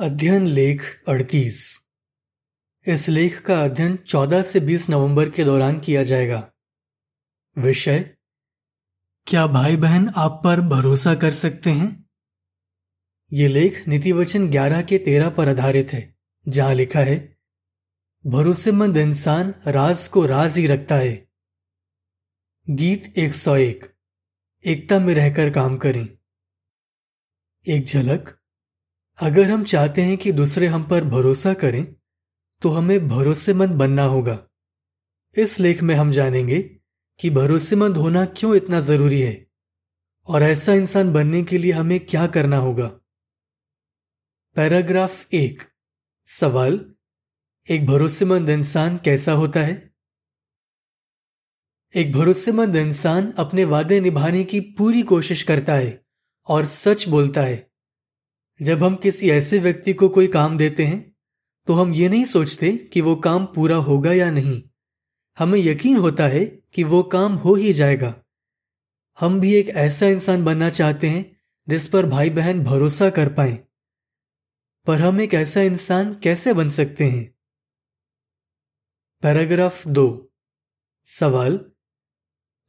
अध्ययन लेख अड़तीस। इस लेख का अध्ययन 14 से 20 नवंबर के दौरान किया जाएगा। विषय, क्या भाई बहन आप पर भरोसा कर सकते हैं? ये लेख नीतिवचन 11 के 13 पर आधारित है, जहाँ लिखा है, भरोसेमंद इंसान राज को राज ही रखता है। गीत 101 एकता में रहकर काम करें। एक झलक अगर हम चाहते हैं कि दूसरे हम पर भरोसा करें तो हमें भरोसेमंद बनना होगा। इस लेख में हम जानेंगे कि भरोसेमंद होना क्यों इतना ज़रूरी है, और ऐसा इंसान बनने के लिए हमें क्या करना होगा। पैराग्राफ एक। सवाल, एक भरोसेमंद इंसान कैसा होता है? एक भरोसेमंद इंसान अपने वादे निभाने की पूरी कोशिश करता है और सच बोलता है। जब हम किसी ऐसे व्यक्ति को कोई काम देते हैं तो हम ये नहीं सोचते कि वो काम पूरा होगा या नहीं। हमें यकीन होता है कि वो काम हो ही जाएगा। हम भी एक ऐसा इंसान बनना चाहते हैं, जिस पर भाई बहन भरोसा कर पाए। पर हम एक ऐसा इंसान कैसे बन सकते हैं? पैराग्राफ दो। सवाल,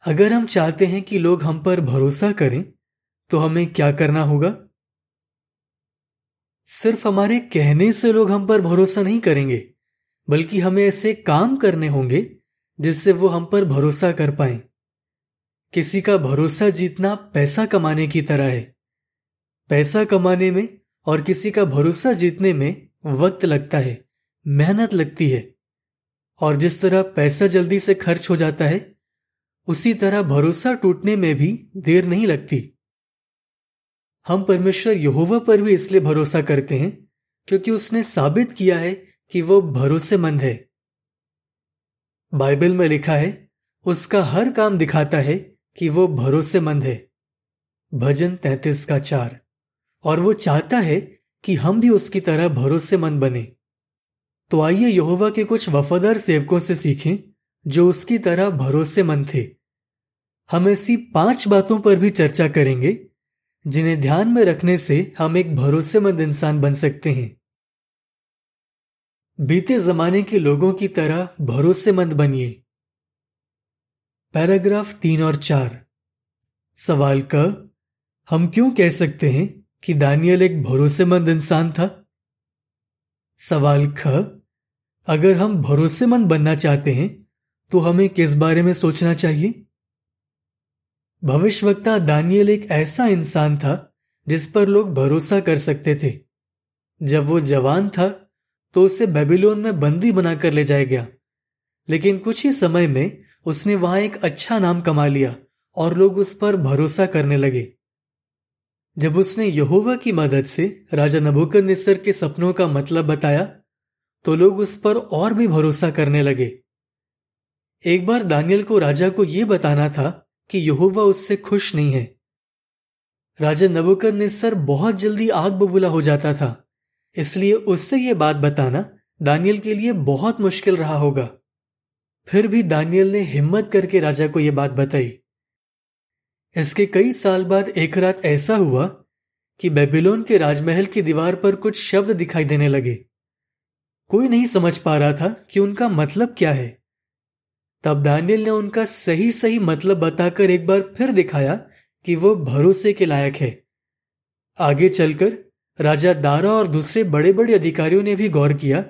अगर हम चाहते हैं कि लोग हम पर भरोसा करें तो हमें क्या करना होगा? सिर्फ़ हमारे कहने से लोग हम पर भरोसा नहीं करेंगे, बल्कि हमें ऐसे काम करने होंगे जिससे वो हम पर भरोसा कर पाए। किसी का भरोसा जीतना पैसा कमाने की तरह है। पैसा कमाने में और किसी का भरोसा जीतने में वक्त लगता है, मेहनत लगती है। और जिस तरह पैसा जल्दी से खर्च हो जाता है, उसी तरह भरोसा टूटने में भी देर नहीं लगती। हम परमेश्वर यहोवा पर भी इसलिए भरोसा करते हैं, क्योंकि उसने साबित किया है कि वो भरोसेमंद है। बाइबल में लिखा है, उसका हर काम दिखाता है कि वो भरोसेमंद है। भजन तैतीस का चार। और वो चाहता है कि हम भी उसकी तरह भरोसेमंद बने। तो आइए यहोवा के कुछ वफादार सेवकों से सीखें, जो उसकी तरह भरोसेमंद थे। हम ऐसी पाँच बातों पर भी चर्चा करेंगे जिन्हें ध्यान में रखने से हम एक भरोसेमंद इंसान बन सकते हैं। बीते जमाने के लोगों की तरह भरोसेमंद बनिए। पैराग्राफ तीन और चार। सवाल क, हम क्यों कह सकते हैं कि दानियल एक भरोसेमंद इंसान था? सवाल ख, अगर हम भरोसेमंद बनना चाहते हैं तो हमें किस बारे में सोचना चाहिए? भविष्यवक्ता दानियल एक ऐसा इंसान था जिस पर लोग भरोसा कर सकते थे। जब वो जवान था तो उसे बेबीलोन में बंदी बनाकर ले जाया गया। लेकिन कुछ ही समय में उसने वहाँ एक अच्छा नाम कमा लिया और लोग उस पर भरोसा करने लगे। जब उसने यहोवा की मदद से राजा नबुकद निसर के सपनों का मतलब बताया तो लोग उस पर और भी भरोसा करने लगे। एक बार दानियल को राजा को यह बताना था कि यहोवा उससे खुश नहीं है। राजा नबुकद निस्सर बहुत जल्दी आग बबूला हो जाता था, इसलिए उससे यह बात बताना दानियल के लिए बहुत मुश्किल रहा होगा। फिर भी दानियल ने हिम्मत करके राजा को यह बात बताई। इसके कई साल बाद एक रात ऐसा हुआ कि बेबीलोन के राजमहल की दीवार पर कुछ शब्द दिखाई देने लगे। कोई नहीं समझ पा रहा था कि उनका मतलब क्या है। तब दानियल ने उनका सही सही मतलब बताकर एक बार फिर दिखाया कि वो भरोसे के लायक है। आगे चलकर राजा दारा और दूसरे बड़े बड़े अधिकारियों ने भी गौर किया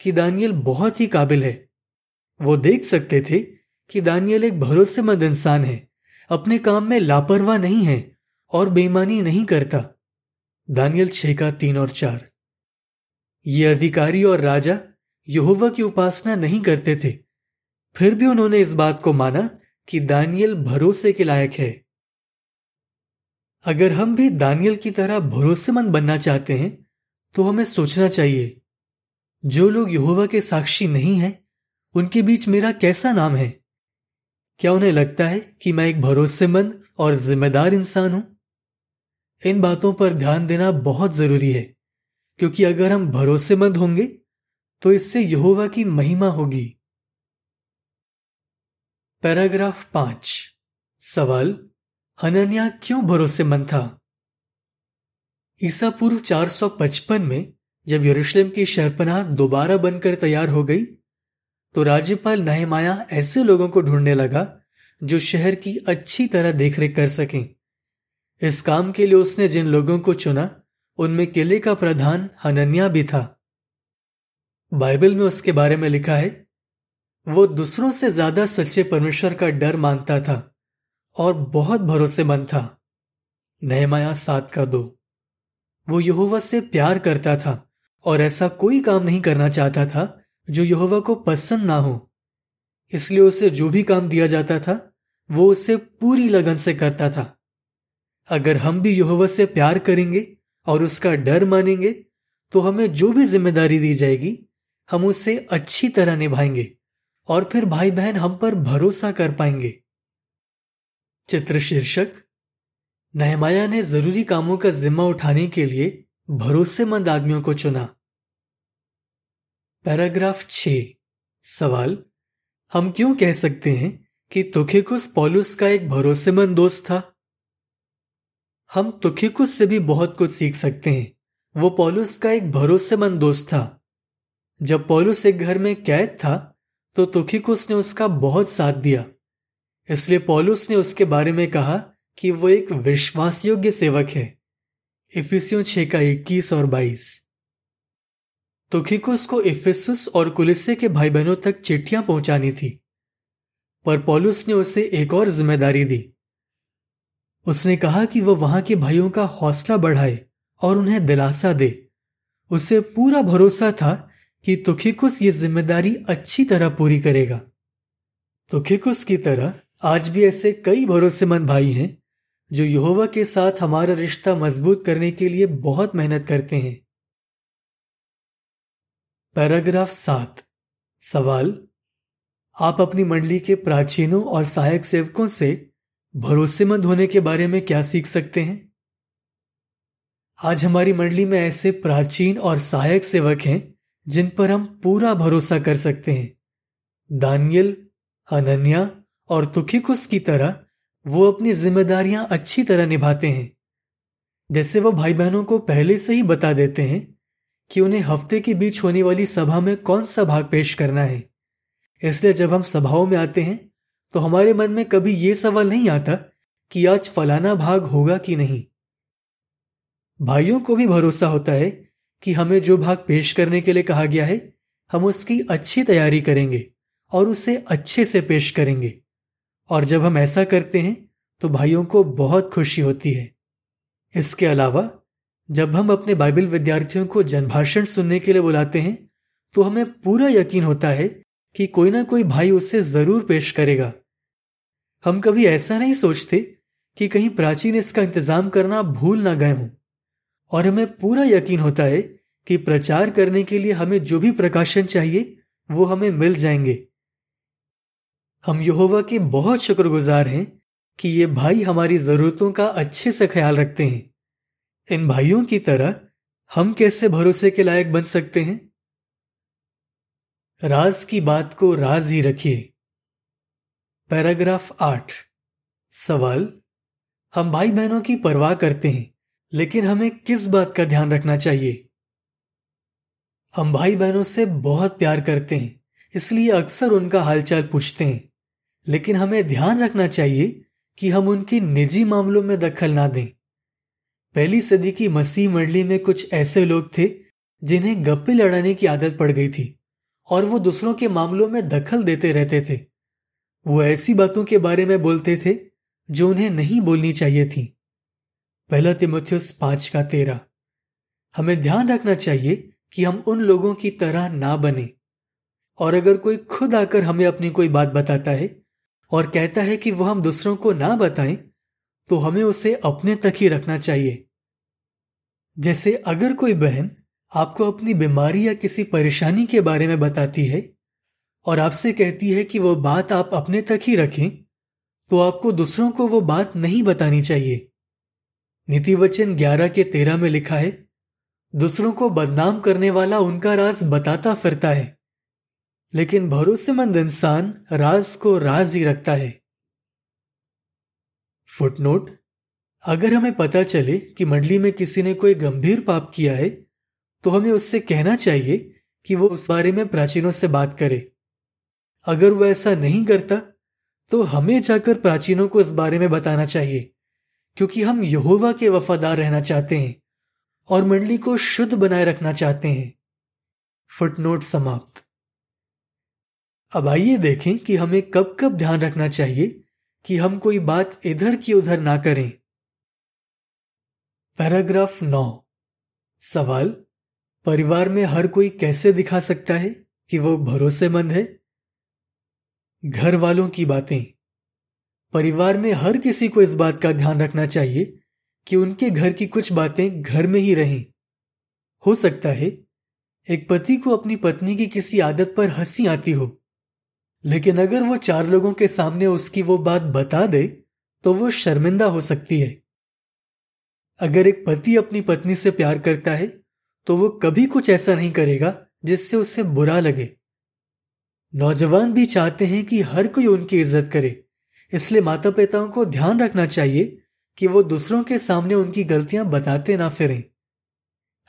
कि दानियल बहुत ही काबिल है। वो देख सकते थे कि दानियल एक भरोसेमंद इंसान है, अपने काम में लापरवाह नहीं है और बेईमानी नहीं करता। दानियल छह का तीन और चार। ये अधिकारी और राजा यहोवा की उपासना नहीं करते थे। फिर भी उन्होंने इस बात को माना कि दानियल भरोसे के लायक है। अगर हम भी दानियल की तरह भरोसेमंद बनना चाहते हैं तो हमें सोचना चाहिए, जो लोग यहोवा के साक्षी नहीं हैं, उनके बीच मेरा कैसा नाम है? क्या उन्हें लगता है कि मैं एक भरोसेमंद और जिम्मेदार इंसान हूँ? इन बातों पर ध्यान देना बहुत ज़रूरी है, क्योंकि अगर हम भरोसेमंद होंगे तो इससे यहोवा की महिमा होगी। पैराग्राफ पाँच। सवाल, हनन्या क्यों भरोसेमंद था? ईसा पूर्व 455 में जब यरूशलेम की शहरपनाह दोबारा बनकर तैयार हो गई तो राज्यपाल नहमाया ऐसे लोगों को ढूँढने लगा, जो शहर की अच्छी तरह देखरेख कर सकें। इस काम के लिए उसने जिन लोगों को चुना, उनमें किले का प्रधान हनन्या भी था। बाइबल में उसके बारे में लिखा है वो दूसरों से ज़्यादा सच्चे परमेश्वर का डर मानता था और बहुत भरोसेमंद था। नहमाया सात का दो। वो यहोवा से प्यार करता था और ऐसा कोई काम नहीं करना चाहता था जो यहोवा को पसंद ना हो। इसलिए उसे जो भी काम दिया जाता था, वो उसे पूरी लगन से करता था। अगर हम भी यहोवा से प्यार करेंगे और उसका डर मानेंगे तो हमें जो भी ज़िम्मेदारी दी जाएगी, हम उसे अच्छी तरह निभाएँगे। और फिर भाई बहन हम पर भरोसा कर पाएँगे। चित्र शीर्षक, नहमाया ने ज़रूरी कामों का जिम्मा उठाने के लिए भरोसेमंद आदमियों को चुना। पैराग्राफ छ, सवाल, हम क्यों कह सकते हैं कि तुखिकुस पॉलुस का एक भरोसेमंद दोस्त था? हम तुखिकुस से भी बहुत कुछ सीख सकते हैं। वो पॉलुस का एक भरोसेमंद दोस्त था। जब पॉलुस एक घर में कैद था तो तुखिकुस ने उसका बहुत साथ दिया। इसलिए पॉलुस ने उसके बारे में कहा कि वो एक विश्वासयोग्य सेवक है। इफिसियों छे का इक्कीस और बाईस। तुखिकुस को इफिसुस और कुलिसे के भाई बहनों तक चिट्ठियाँ पहुंचानी थी, पर पॉलुस ने उसे एक और ज़िम्मेदारी दी। उसने कहा कि वह वहाँ के भाइयों का हौसला बढ़ाए और उन्हें दिलासा दे। उसे पूरा भरोसा था कि तुखिकुस ये ज़िम्मेदारी अच्छी तरह पूरी करेगा। तुखिकुस की तरह आज भी ऐसे कई भरोसेमंद भाई हैं, जो यहोवा के साथ हमारा रिश्ता मज़बूत करने के लिए बहुत मेहनत करते हैं। पैराग्राफ सात। सवाल, आप अपनी मंडली के प्राचीनों और सहायक सेवकों से भरोसेमंद होने के बारे में क्या सीख सकते हैं? आज हमारी मंडली में ऐसे प्राचीन और सहायक सेवक हैं जिन पर हम पूरा भरोसा कर सकते हैं। दानियल हनन्या और तुखिकुस की तरह वो अपनी जिम्मेदारियाँ अच्छी तरह निभाते हैं। जैसे वो भाई बहनों को पहले से ही बता देते हैं कि उन्हें हफ़्ते के बीच होने वाली सभा में कौन सा भाग पेश करना है। इसलिए जब हम सभाओं में आते हैं तो हमारे मन में कभी यह सवाल नहीं आता कि आज फलाना भाग होगा कि नहीं। भाइयों को भी भरोसा होता है कि हमें जो भाग पेश करने के लिए कहा गया है, हम उसकी अच्छी तैयारी करेंगे और उसे अच्छे से पेश करेंगे। और जब हम ऐसा करते हैं तो भाइयों को बहुत खुशी होती है। इसके अलावा, जब हम अपने बाइबल विद्यार्थियों को जनभाषण सुनने के लिए बुलाते हैं तो हमें पूरा यकीन होता है कि कोई ना कोई भाई उसे ज़रूर पेश करेगा। हम कभी ऐसा नहीं सोचते कि कहीं प्राचीन इसका इंतज़ाम करना भूल ना गए हों। और हमें पूरा यकीन होता है कि प्रचार करने के लिए हमें जो भी प्रकाशन चाहिए, वो हमें मिल जाएँगे। हम यहोवा के बहुत शुक्रगुजार हैं कि ये भाई हमारी जरूरतों का अच्छे से ख्याल रखते हैं। इन भाइयों की तरह हम कैसे भरोसे के लायक बन सकते हैं? राज की बात को राज ही रखिए। पैराग्राफ आठ। सवाल, हम भाई बहनों की परवाह करते हैं। लेकिन हमें किस बात का ध्यान रखना चाहिए? हम भाई बहनों से बहुत प्यार करते हैं, इसलिए अक्सर उनका हालचाल पूछते हैं। लेकिन हमें ध्यान रखना चाहिए कि हम उनके निजी मामलों में दखल ना दें। पहली सदी की मसीह मंडली में कुछ ऐसे लोग थे, जिन्हें गप्पे लड़ाने की आदत पड़ गई थी, और वो दूसरों के मामलों में दखल देते रहते थे। वो ऐसी बातों के बारे में बोलते थे, जो उन्हें नहीं बोलनी चाहिए थी। पहला तिमोथियस पाँच का तेरह हमें ध्यान रखना चाहिए कि हम उन लोगों की तरह ना बने। और अगर कोई खुद आकर हमें अपनी कोई बात बताता है और कहता है कि वह हम दूसरों को ना बताएँ तो हमें उसे अपने तक ही रखना चाहिए। जैसे अगर कोई बहन आपको अपनी बीमारी या किसी परेशानी के बारे में बताती है और आपसे कहती है कि वह बात आप अपने तक ही रखें तो आपको दूसरों को वो बात नहीं बतानी चाहिए। नीति वचन ग्यारह के तेरह में लिखा है, दूसरों को बदनाम करने वाला उनका राज बताता फिरता है, लेकिन भरोसेमंद इंसान राज को राज ही रखता है। फुटनोट, अगर हमें पता चले कि मंडली में किसी ने कोई गंभीर पाप किया है तो हमें उससे कहना चाहिए कि वो उस बारे में प्राचीनों से बात करे। अगर वो ऐसा नहीं करता तो हमें जाकर प्राचीनों को इस बारे में बताना चाहिए। क्योंकि हम यहोवा के वफादार रहना चाहते हैं और मंडली को शुद्ध बनाए रखना चाहते हैं। फुटनोट समाप्त। अब आइए देखें कि हमें कब कब ध्यान रखना चाहिए कि हम कोई बात इधर की उधर ना करें। पैराग्राफ नौ। सवाल, परिवार में हर कोई कैसे दिखा सकता है कि वो भरोसेमंद है? घर वालों की बातें। परिवार में हर किसी को इस बात का ध्यान रखना चाहिए कि उनके घर की कुछ बातें घर में ही रहें। हो सकता है एक पति को अपनी पत्नी की किसी आदत पर हँसी आती हो, लेकिन अगर वो चार लोगों के सामने उसकी वो बात बता दे तो वो शर्मिंदा हो सकती है। अगर एक पति अपनी पत्नी से प्यार करता है तो वो कभी कुछ ऐसा नहीं करेगा जिससे उसे बुरा लगे। नौजवान भी चाहते हैं कि हर कोई उनकी इज़्ज़त करे। इसलिए माता पिताओं को ध्यान रखना चाहिए कि वो दूसरों के सामने उनकी गलतियाँ बताते ना फिरें।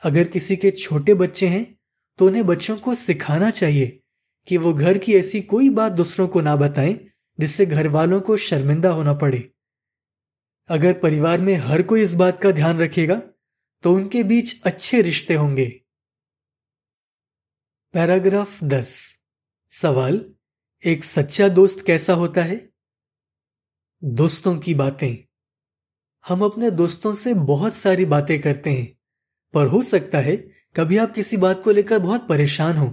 अगर किसी के छोटे बच्चे हैं तो उन्हें बच्चों को सिखाना चाहिए कि वो घर की ऐसी कोई बात दूसरों को ना बताएँ, जिससे घर वालों को शर्मिंदा होना पड़े। अगर परिवार में हर कोई इस बात का ध्यान रखेगा तो उनके बीच अच्छे रिश्ते होंगे। पैराग्राफ दस। सवाल, एक सच्चा दोस्त कैसा होता है? दोस्तों की बातें। हम अपने दोस्तों से बहुत सारी बातें करते हैं, पर हो सकता है कभी आप किसी बात को लेकर बहुत परेशान हो।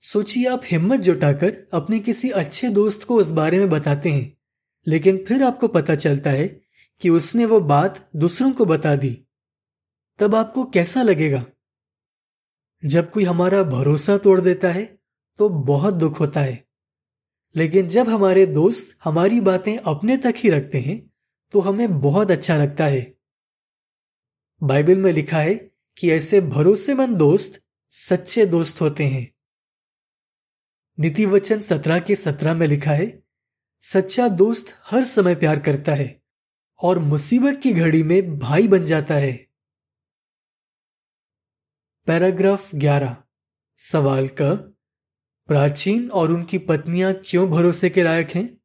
सोचिए आप हिम्मत जुटाकर अपने किसी अच्छे दोस्त को उस बारे में बताते हैं, लेकिन फिर आपको पता चलता है कि उसने वो बात दूसरों को बता दी। तब आपको कैसा लगेगा? जब कोई हमारा भरोसा तोड़ देता है तो बहुत दुख होता है। लेकिन जब हमारे दोस्त हमारी बातें अपने तक ही रखते हैं तो हमें बहुत अच्छा लगता है। बाइबल में लिखा है कि ऐसे भरोसेमंद दोस्त सच्चे दोस्त होते हैं। नीति वचन सत्रह के सत्रह में लिखा है, सच्चा दोस्त हर समय प्यार करता है और मुसीबत की घड़ी में भाई बन जाता है। पैराग्राफ ग्यारह, सवाल का प्राचीन और उनकी पत्नियाँ क्यों भरोसे के लायक हैं?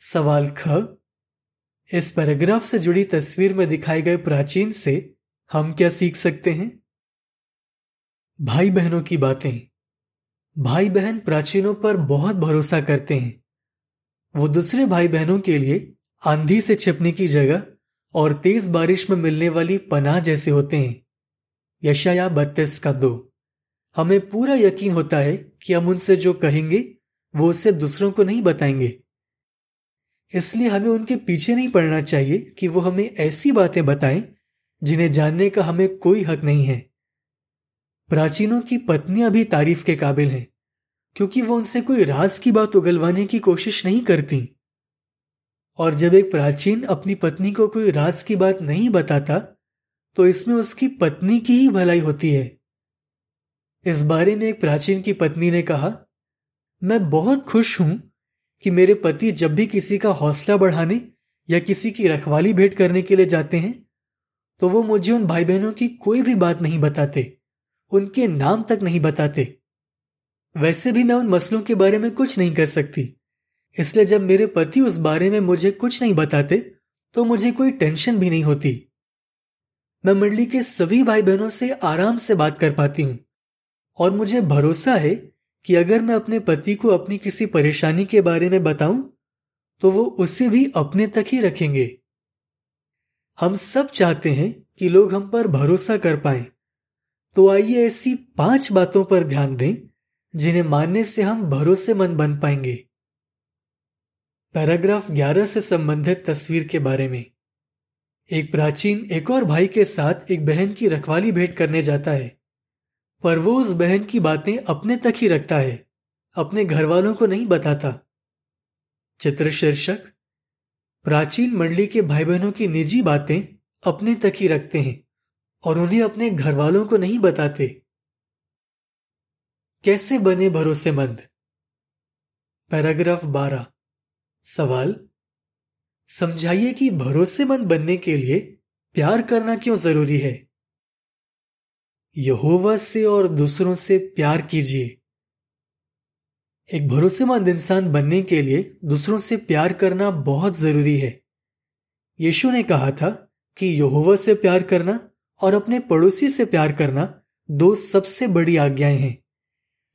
सवाल ख। इस पैराग्राफ से जुड़ी तस्वीर में दिखाए गए प्राचीन से हम क्या सीख सकते हैं? भाई बहनों की बातें। भाई बहन प्राचीनों पर बहुत भरोसा करते हैं। वो दूसरे भाई बहनों के लिए आंधी से छिपने की जगह और तेज बारिश में मिलने वाली पनाह जैसे होते हैं। यशाया बत्तीस का दो। हमें पूरा यकीन होता है कि हम उनसे जो कहेंगे, वो उसे दूसरों को नहीं बताएँगे। इसलिए हमें उनके पीछे नहीं पड़ना चाहिए कि वो हमें ऐसी बातें बताएँ, जिन्हें जानने का हमें कोई हक नहीं है। प्राचीनों की पत्नियाँ भी तारीफ़ के काबिल हैं, क्योंकि वो उनसे कोई राज की बात उगलवाने की कोशिश नहीं करती। और जब एक प्राचीन अपनी पत्नी को कोई राज की बात नहीं बताता तो इसमें उसकी पत्नी की ही भलाई होती है। इस बारे में एक प्राचीन की पत्नी ने कहा, मैं बहुत खुश हूँ कि मेरे पति जब भी किसी का हौसला बढ़ाने या किसी की रखवाली भेंट करने के लिए जाते हैं तो वो मुझे उन भाई बहनों की कोई भी बात नहीं बताते, उनके नाम तक नहीं बताते। वैसे भी मैं उन मसलों के बारे में कुछ नहीं कर सकती। इसलिए जब मेरे पति उस बारे में मुझे कुछ नहीं बताते तो मुझे कोई टेंशन भी नहीं होती। मैं मंडली के सभी भाई बहनों से आराम से बात कर पाती हूँ। और मुझे भरोसा है कि अगर मैं अपने पति को अपनी किसी परेशानी के बारे में बताऊँ तो वो उसे भी अपने तक ही रखेंगे। हम सब चाहते हैं कि लोग हम पर भरोसा कर पाए। तो आइए ऐसी पाँच बातों पर ध्यान दें, जिन्हें मानने से हम भरोसेमंद बन पाएँगे। पैराग्राफ 11 से संबंधित तस्वीर के बारे में। एक प्राचीन, एक और भाई के साथ एक बहन की रखवाली भेंट करने जाता है। पर वो उस बहन की बातें अपने तक ही रखता है, अपने घर वालों को नहीं बताता। चित्र शीर्षक प्राचीन मंडली के भाई बहनों की निजी बातें अपने तक ही रखते हैं और उन्हें अपने घर वालों को नहीं बताते। कैसे बने भरोसेमंद? पैराग्राफ बारह। सवाल, समझाइए कि भरोसेमंद बनने के लिए प्यार करना क्यों ज़रूरी है? यहोवा से और दूसरों से प्यार कीजिए। एक भरोसेमंद इंसान बनने के लिए दूसरों से प्यार करना बहुत ज़रूरी है। यीशु ने कहा था कि यहोवा से प्यार करना और अपने पड़ोसी से प्यार करना दो सबसे बड़ी आज्ञाएँ हैं।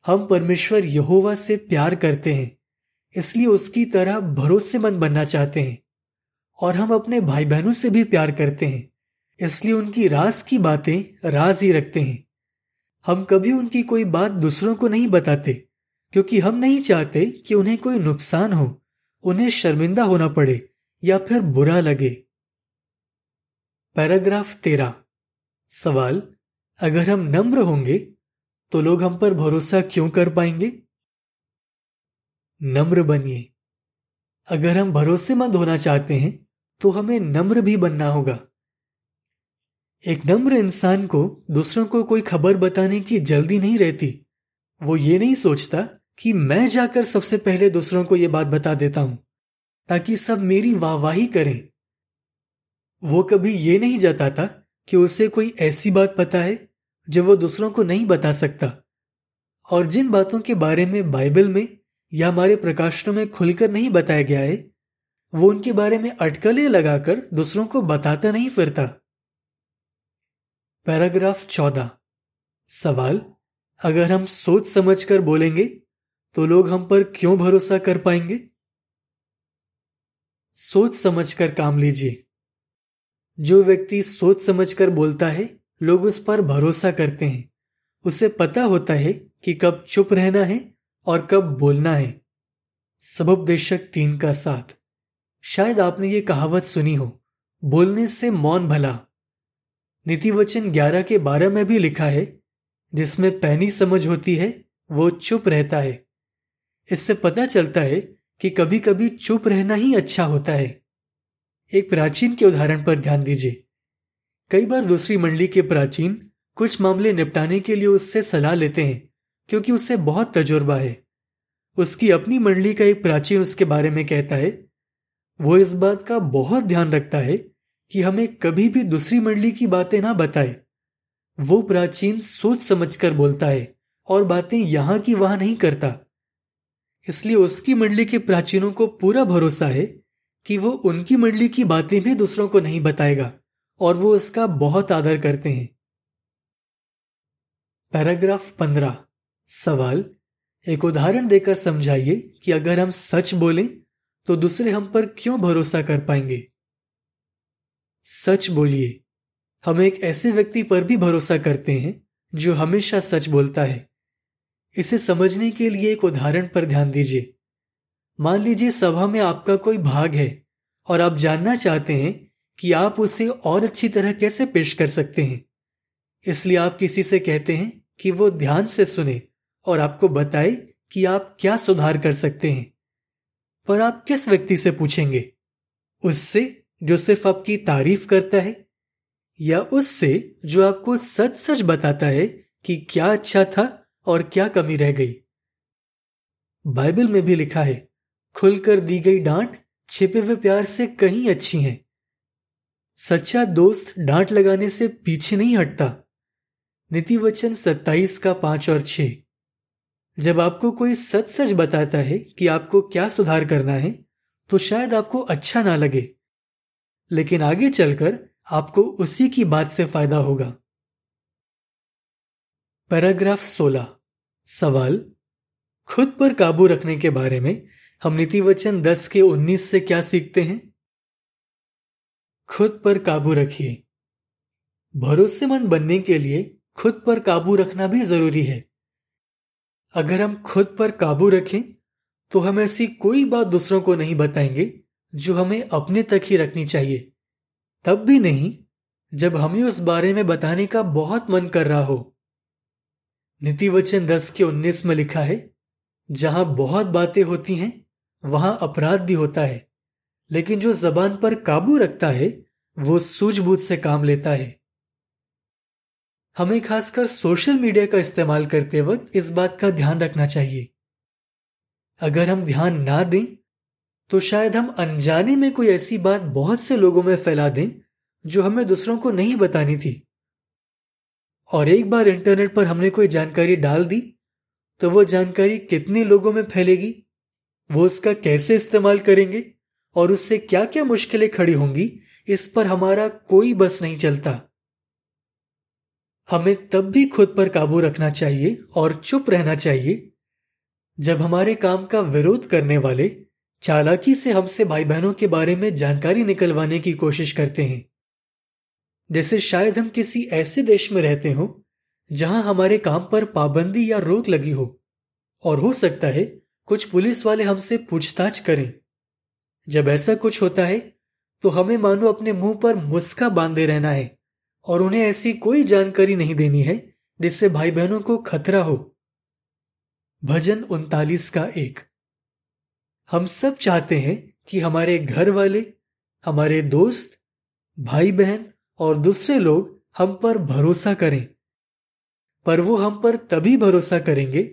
हम परमेश्वर यहोवा से प्यार करते हैं, इसलिए उसकी तरह भरोसेमंद बनना चाहते हैं और हम अपने भाई बहनों से भी प्यार करते हैं। इसलिए उनकी राज की बातें राज ही रखते हैं। हम कभी उनकी कोई बात दूसरों को नहीं बताते, क्योंकि हम नहीं चाहते कि उन्हें कोई नुकसान हो, उन्हें शर्मिंदा होना पड़े या फिर बुरा लगे। पैराग्राफ तेरह सवाल, अगर हम नम्र होंगे तो लोग हम पर भरोसा क्यों कर पाएँगे? नम्र बनिए। अगर हम भरोसेमंद होना चाहते हैं तो हमें नम्र भी बनना होगा। एक नम्र इंसान को दूसरों को कोई खबर बताने की जल्दी नहीं रहती। वो ये नहीं सोचता कि मैं जाकर सबसे पहले दूसरों को यह बात बता देता हूँ, ताकि सब मेरी वाहवाही करें। वो कभी ये नहीं जताता कि उसे कोई ऐसी बात पता है जो वो दूसरों को नहीं बता सकता। और जिन बातों के बारे में बाइबल में या हमारे प्रकाशनों में खुलकर नहीं बताया गया है, वो उनके बारे में अटकलें लगाकर दूसरों को बताता नहीं फिरता। पैराग्राफ चौदह। सवाल, अगर हम सोच समझकर बोलेंगे तो लोग हम पर क्यों भरोसा कर पाएँगे? सोच समझकर काम लीजिए। जो व्यक्ति सोच समझकर बोलता है, लोग उस पर भरोसा करते हैं। उसे पता होता है कि कब चुप रहना है और कब बोलना है। सबुपदेशक तीन का साथ। शायद आपने ये कहावत सुनी हो, बोलने से मौन भला। नीति वचन ग्यारह के बारह में भी लिखा है, जिसमें पैनी समझ होती है, वो चुप रहता है। इससे पता चलता है कि कभी कभी चुप रहना ही अच्छा होता है। एक प्राचीन के उदाहरण पर ध्यान दीजिए। कई बार दूसरी मंडली के प्राचीन कुछ मामले निपटाने के लिए उससे सलाह लेते हैं, क्योंकि उससे बहुत तजुर्बा है। उसकी अपनी मंडली का एक प्राचीन उसके बारे में कहता है, वो इस बात का बहुत ध्यान रखता है कि हमें कभी भी दूसरी मंडली की बातें ना बताए। वो प्राचीन सोच समझकर बोलता है और बातें यहाँ की वहाँ नहीं करता। इसलिए उसकी मंडली के प्राचीनों को पूरा भरोसा है कि वो उनकी मंडली की बातें भी दूसरों को नहीं बताएगा और वो उसका बहुत आदर करते हैं। पैराग्राफ पंद्रह। सवाल। एक उदाहरण देकर समझाइए कि अगर हम सच बोलें तो दूसरे हम पर क्यों भरोसा कर पाएँगे? सच बोलिए। हम एक ऐसे व्यक्ति पर भी भरोसा करते हैं, जो हमेशा सच बोलता है। इसे समझने के लिए एक उदाहरण पर ध्यान दीजिए। मान लीजिए सभा में आपका कोई भाग है, और आप जानना चाहते हैं कि आप उसे और अच्छी तरह कैसे पेश कर सकते हैं। इसलिए आप किसी से कहते हैं कि वो ध्यान से सुने, और आपको बताए कि आप क्या सुधार कर सकते हैं। पर आप किस व्यक्ति से पूछेंगे? उससे जो सिर्फ़ आपकी तारीफ़ करता है, या उससे जो आपको सच सच बताता है कि क्या अच्छा था और क्या कमी रह गई। बाइबल में भी लिखा है, खुलकर दी गई डांट छिपे हुए प्यार से कहीं अच्छी है। सच्चा दोस्त डांट लगाने से पीछे नहीं हटता। नीति वचन सत्ताईस का पाँच और छ जब आपको कोई सच सच बताता है कि आपको क्या सुधार करना है तो शायद आपको अच्छा ना लगे। लेकिन आगे चलकर आपको उसी की बात से फ़ायदा होगा। पैराग्राफ 16 सवाल, खुद पर काबू रखने के बारे में हम नीति वचन 10 के 19 से क्या सीखते हैं? खुद पर काबू रखिए। भरोसेमंद बनने के लिए खुद पर काबू रखना भी ज़रूरी है। अगर हम खुद पर काबू रखें तो हम ऐसी कोई बात दूसरों को नहीं बताएँगे जो हमें अपने तक ही रखनी चाहिए। तब भी नहीं, जब हमें उस बारे में बताने का बहुत मन कर रहा हो। नीति वचन दस के उन्नीस में लिखा है, जहाँ बहुत बातें होती हैं, वहाँ अपराध भी होता है, लेकिन जो जबान पर काबू रखता है, वो सूझबूझ से काम लेता है। हमें खासकर सोशल मीडिया का इस्तेमाल करते वक्त इस बात का ध्यान रखना चाहिए। अगर हम ध्यान ना दें तो शायद हम अनजाने में कोई ऐसी बात बहुत से लोगों में फैला दें, जो हमें दूसरों को नहीं बतानी थी। और एक बार इंटरनेट पर हमने कोई जानकारी डाल दी तो वो जानकारी कितने लोगों में फैलेगी, वो उसका कैसे इस्तेमाल करेंगे, और उससे क्या क्या मुश्किलें खड़ी होंगी, इस पर हमारा कोई बस नहीं चलता। हमें तब भी खुद पर काबू रखना चाहिए और चुप रहना चाहिए, जब हमारे काम का विरोध करने वाले चालाकी से हमसे भाई बहनों के बारे में जानकारी निकलवाने की कोशिश करते हैं। जैसे शायद हम किसी ऐसे देश में रहते हो, जहाँ हमारे काम पर पाबंदी या रोक लगी हो, और हो सकता है कुछ पुलिस वाले हमसे पूछताछ करें। जब ऐसा कुछ होता है तो हमें मानो अपने मुँह पर मुस्का बांधे रहना है, और उन्हें ऐसी कोई जानकारी नहीं देनी है जिससे भाई बहनों को खतरा हो। भजन उनतालीस का एक। हम सब चाहते हैं कि हमारे घर वाले हमारे दोस्त भाई बहन और दूसरे लोग हम पर भरोसा करें। पर वो हम पर तभी भरोसा करेंगे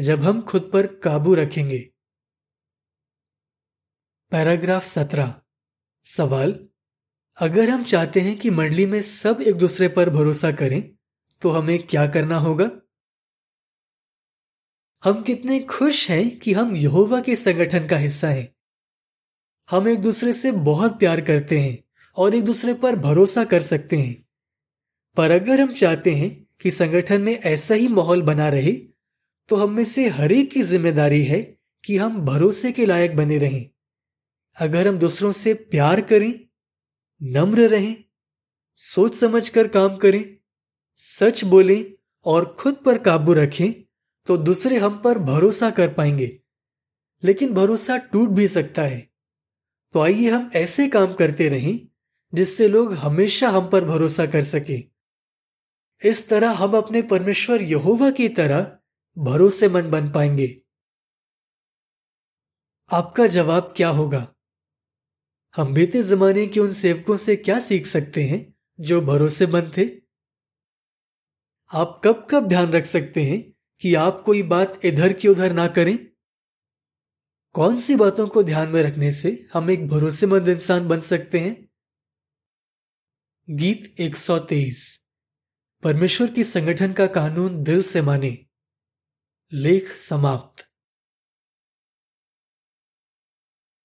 जब हम खुद पर काबू रखेंगे। पैराग्राफ सत्रह। सवाल, अगर हम चाहते हैं कि मंडली में सब एक दूसरे पर भरोसा करें तो हमें क्या करना होगा? हम कितने खुश हैं कि हम यहोवा के संगठन का हिस्सा हैं। हम एक दूसरे से बहुत प्यार करते हैं और एक दूसरे पर भरोसा कर सकते हैं। पर अगर हम चाहते हैं कि संगठन में ऐसा ही माहौल बना रहे तो हम में से हर एक की ज़िम्मेदारी है कि हम भरोसे के लायक बने रहें। अगर हम दूसरों से प्यार करें, नम्र रहें, सोच समझ कर काम करें, सच बोलें और खुद पर काबू रखें तो दूसरे हम पर भरोसा कर पाएँगे। लेकिन भरोसा टूट भी सकता है। तो आइए हम ऐसे काम करते रहें, जिससे लोग हमेशा हम पर भरोसा कर सके। इस तरह हम अपने परमेश्वर यहोवा की तरह भरोसेमंद बन पाएँगे। आपका जवाब क्या होगा? हम बीते जमाने के उन सेवकों से क्या सीख सकते हैं, जो भरोसेमंद थे? आप कब कब ध्यान रख सकते हैं कि आप कोई बात इधर की उधर ना करें? कौन सी बातों को ध्यान में रखने से हम एक भरोसेमंद इंसान बन सकते हैं? गीत 123 परमेश्वर की संगठन का कानून दिल से माने। लेख समाप्त।